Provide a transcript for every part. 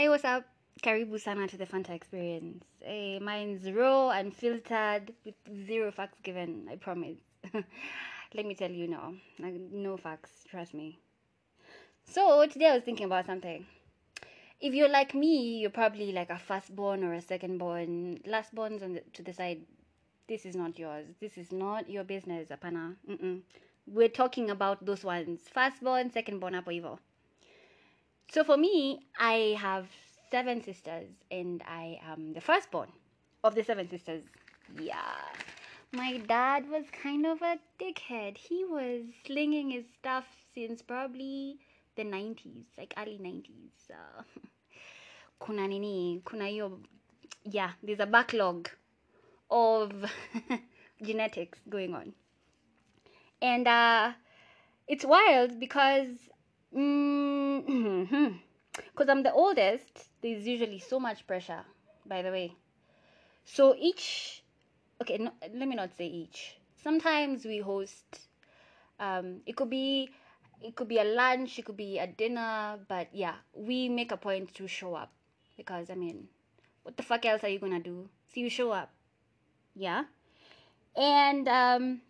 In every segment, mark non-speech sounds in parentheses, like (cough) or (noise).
Hey, what's up? Karibu sana to the Fanta experience. Hey, mine's raw, and filtered with zero facts given, I promise. (laughs) Let me tell you now. No facts, trust me. So, today I was thinking about something. If you're like me, you're probably like a firstborn or a secondborn. Lastborns on the, to the side. This is not yours. This is not your business, apana. Mm-mm. We're talking about those ones. Firstborn, secondborn, hapo hivyo. So for me, I have seven sisters, and I am the firstborn of the seven sisters. Yeah. My dad was kind of a dickhead. He was slinging his stuff since probably the 90s, like early 90s. Uh, (laughs) kuna nini, kuna yeah, there's a backlog of (laughs) genetics going on. And uh, it's wild because because I'm the oldest, there's usually so much pressure, by the way. So each, okay, no, let me not say each. Sometimes we host, um, it could be, it could be a lunch, it could be a dinner, but yeah, we make a point to show up because I mean, what the fuck else are you gonna do? So you show up, yeah, and um,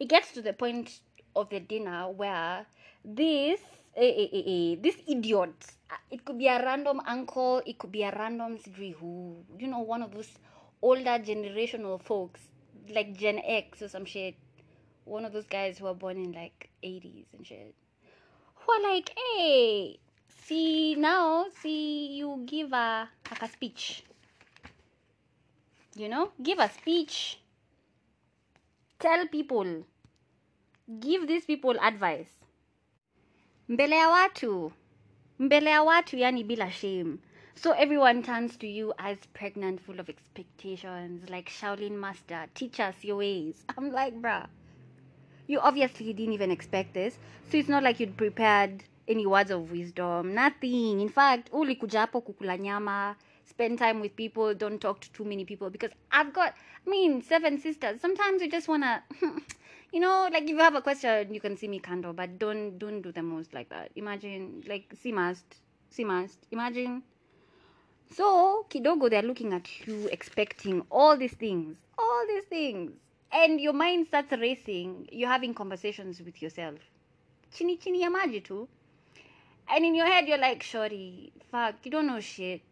it gets to the point of the dinner where this eh, eh, eh, eh, this idiot uh, it could be a random uncle it could be a random who you know one of those older generational folks like gen x or some shit. One of those guys who are born in like 80s and shit. Who are like hey see now see you give a like a speech. You know? Give a speech. Tell people. Give these people advice mbele ya watu. Mbele ya watu yani bila shame. So everyone turns to you as pregnant full of expectations like shaolin master teach us your ways. (laughs) I'm like bruh. You obviously didn't even expect this. So it's not like you'd prepared any words of wisdom. Nothing. In fact ulikuja hapo kukula nyama spend time with people don't talk to too many people. Because i've got i mean seven sisters. Sometimes you just wanna (laughs) you know like if you have a question you can see me kando but don't don't do the most like that. Imagine like see must see must. Imagine. So kidogo they're looking at you expecting all these things all these things. And your mind starts racing. You're having conversations with yourself. Chini chini maji tu. And in your head you're like shorty fuck you don't know shit.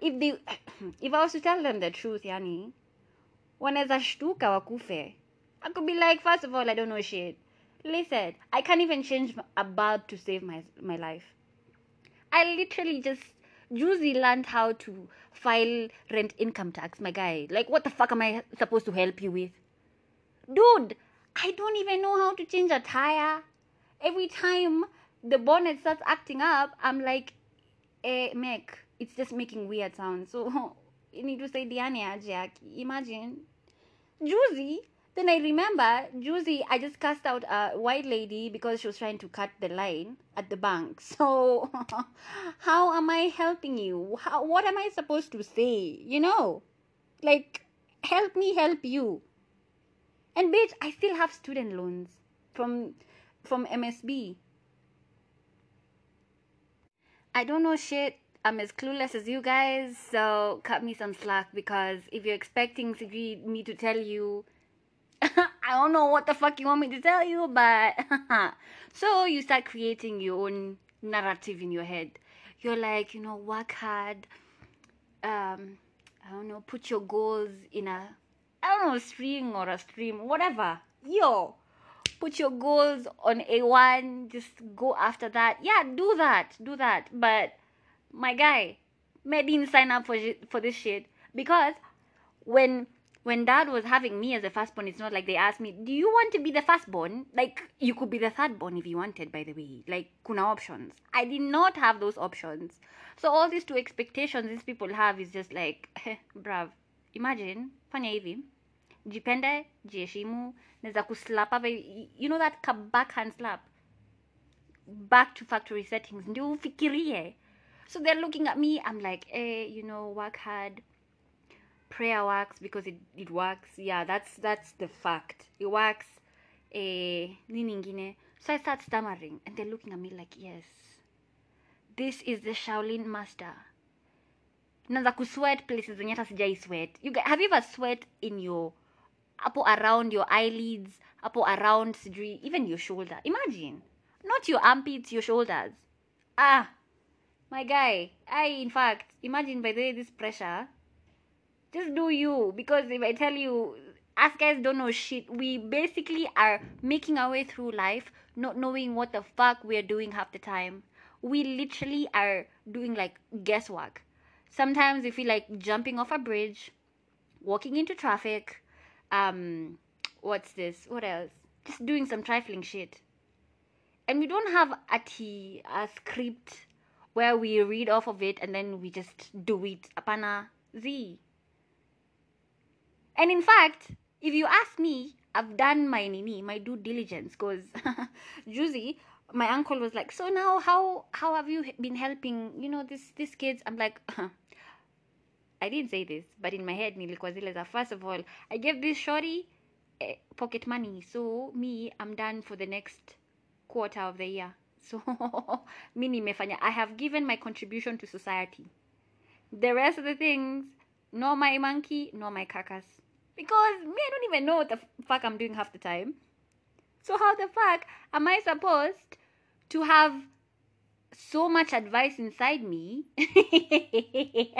If they (coughs) if i was to tell them the truth yani wanaweza shtuka wakufe i could be like first of all i don't know shit. Listen i can't even change a bulb to save my my life. I literally just juicy learned how to file rent income tax my guy. Like what the fuck am i supposed to help you with? Dude i don't even know how to change a tire. Every time the bonnet starts acting up i'm like eh mech it's just making weird sounds. So (laughs) you need to say diane jack. Imagine. Juicy then I remember Juicy, I just cast out a white lady because she was trying to cut the line at the bank. (laughs) So, how am I helping you? How, what am I supposed to say? You know, like, help me help you. And bitch, I still have student loans from from MSB. I don't know shit. I'm as clueless as you guys, so cut me some slack because if you're expecting me to tell you (laughs) I don't know what the fuck you want me to tell you, but (laughs) so you start creating your own narrative in your head. You're like, you know, work hard. Um, I don't know, put your goals in a, I don't know, string or a stream, whatever. Yo, put your goals on A1. Just go after that. Yeah, do that, do that. But my guy, me didn't sign up for for this shit because when when dad was having me as a firstborn, it's not like they asked me, Do you want to be the firstborn? Like, you could be the thirdborn if you wanted, by the way. Like, kuna options. I did not have those options. So, all these two expectations these people have is just like, (laughs) brav. Imagine, fanya hivi. Jipende, jiheshimu, neza kuslap. You know that backhand slap? Back to factory settings. Ndio ufikirie. So, they're looking at me. I'm like, eh, you know, work hard prayer works because it, it works. Yeah that's that's the fact. It works eh nini so i start stammering and they're looking at me like yes this is the shaolin master. Naanza kusweat places zenye hata sijai sweat. You guys, have you ever sweat in your hapo around your eyelids hapo around sijui even your shoulder? Imagine. Not your armpits your shoulders. Ah my guy. I in fact imagine by the way this pressure just do you because if i tell you us guys don't know shit. We basically are making our way through life not knowing what the fuck we're doing half the time. We literally are doing like guesswork. Sometimes we feel like jumping off a bridge walking into traffic um what's this? What else? Just doing some trifling shit. And we don't have a t a script where we read off of it and then we just do it apana z and in fact if you ask me i've done my nini my due diligence because (laughs) juicy my uncle was like so now how how have you been helping you know this these kids i'm like (laughs) I didn't say this, but in my head nilikuwa zile first of all, I gave this shorty eh, pocket money. So me, I'm done for the next quarter of the year. So (laughs) mi nimefanya, I have given my contribution to society. The rest of the things, no my monkey, no my carcass. Because me, I don't even know what the fuck I'm doing half the time. So how the fuck am I supposed to have so much advice inside me? (laughs) hey,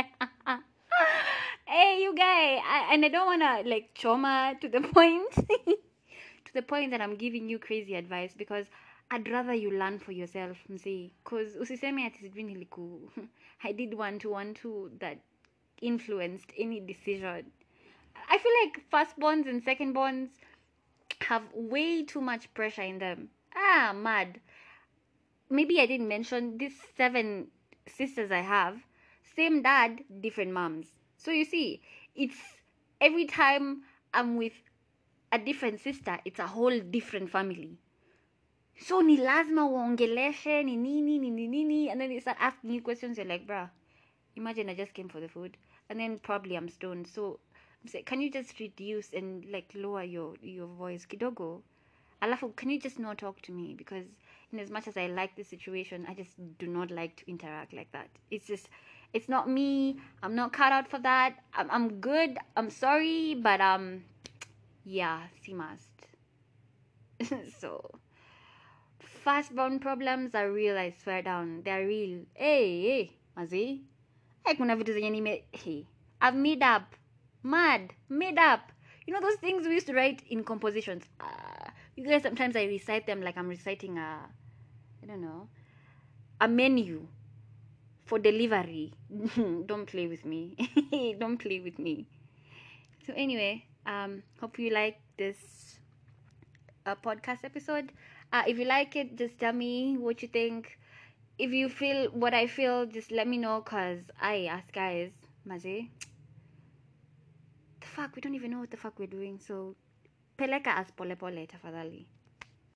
you guy, I, and I don't wanna like trauma to the (laughs) point, to the point that I'm giving you crazy advice because I'd rather you learn for yourself, msee. Cause usiseme ati sijui niliku, (laughs) I did one to one two that influenced any decision. I feel like firstborns and secondborns have way too much pressure in them. Ah, mad. Maybe I didn't mention these seven sisters I have. Same dad, different moms. So you see, it's every time I'm with a different sister, it's a whole different family. So ni lazima uongeleshe ni nini ni nini and then they start asking you questions you're like, bruh, imagine I just came for the food and then probably I'm stoned. So I'm can you just reduce and like lower your your voice kidogo? Alafu, can you just not talk to me? Because in as much as I like the situation, I just do not like to interact like that. It's just, it's not me. I'm not cut out for that. I'm, I'm good. I'm sorry, but um, yeah, she must. (laughs) so, firstborn problems are real. I swear down, they're real. Hey, hey, mazi. Hey, kuna vitu zenye nime. Hey, I've made up. Mad, made up. You know those things we used to write in compositions. Uh, you guys sometimes I recite them like I'm reciting a, I don't know, a menu for delivery. (laughs) don't play with me. (laughs) don't play with me. So anyway, um, hope you like this uh, podcast episode. Uh, if you like it, just tell me what you think. If you feel what I feel, just let me know. Cause I ask guys, the fuck, we don't even know what the fuck we're doing. So peleka as pole pole tafadhali.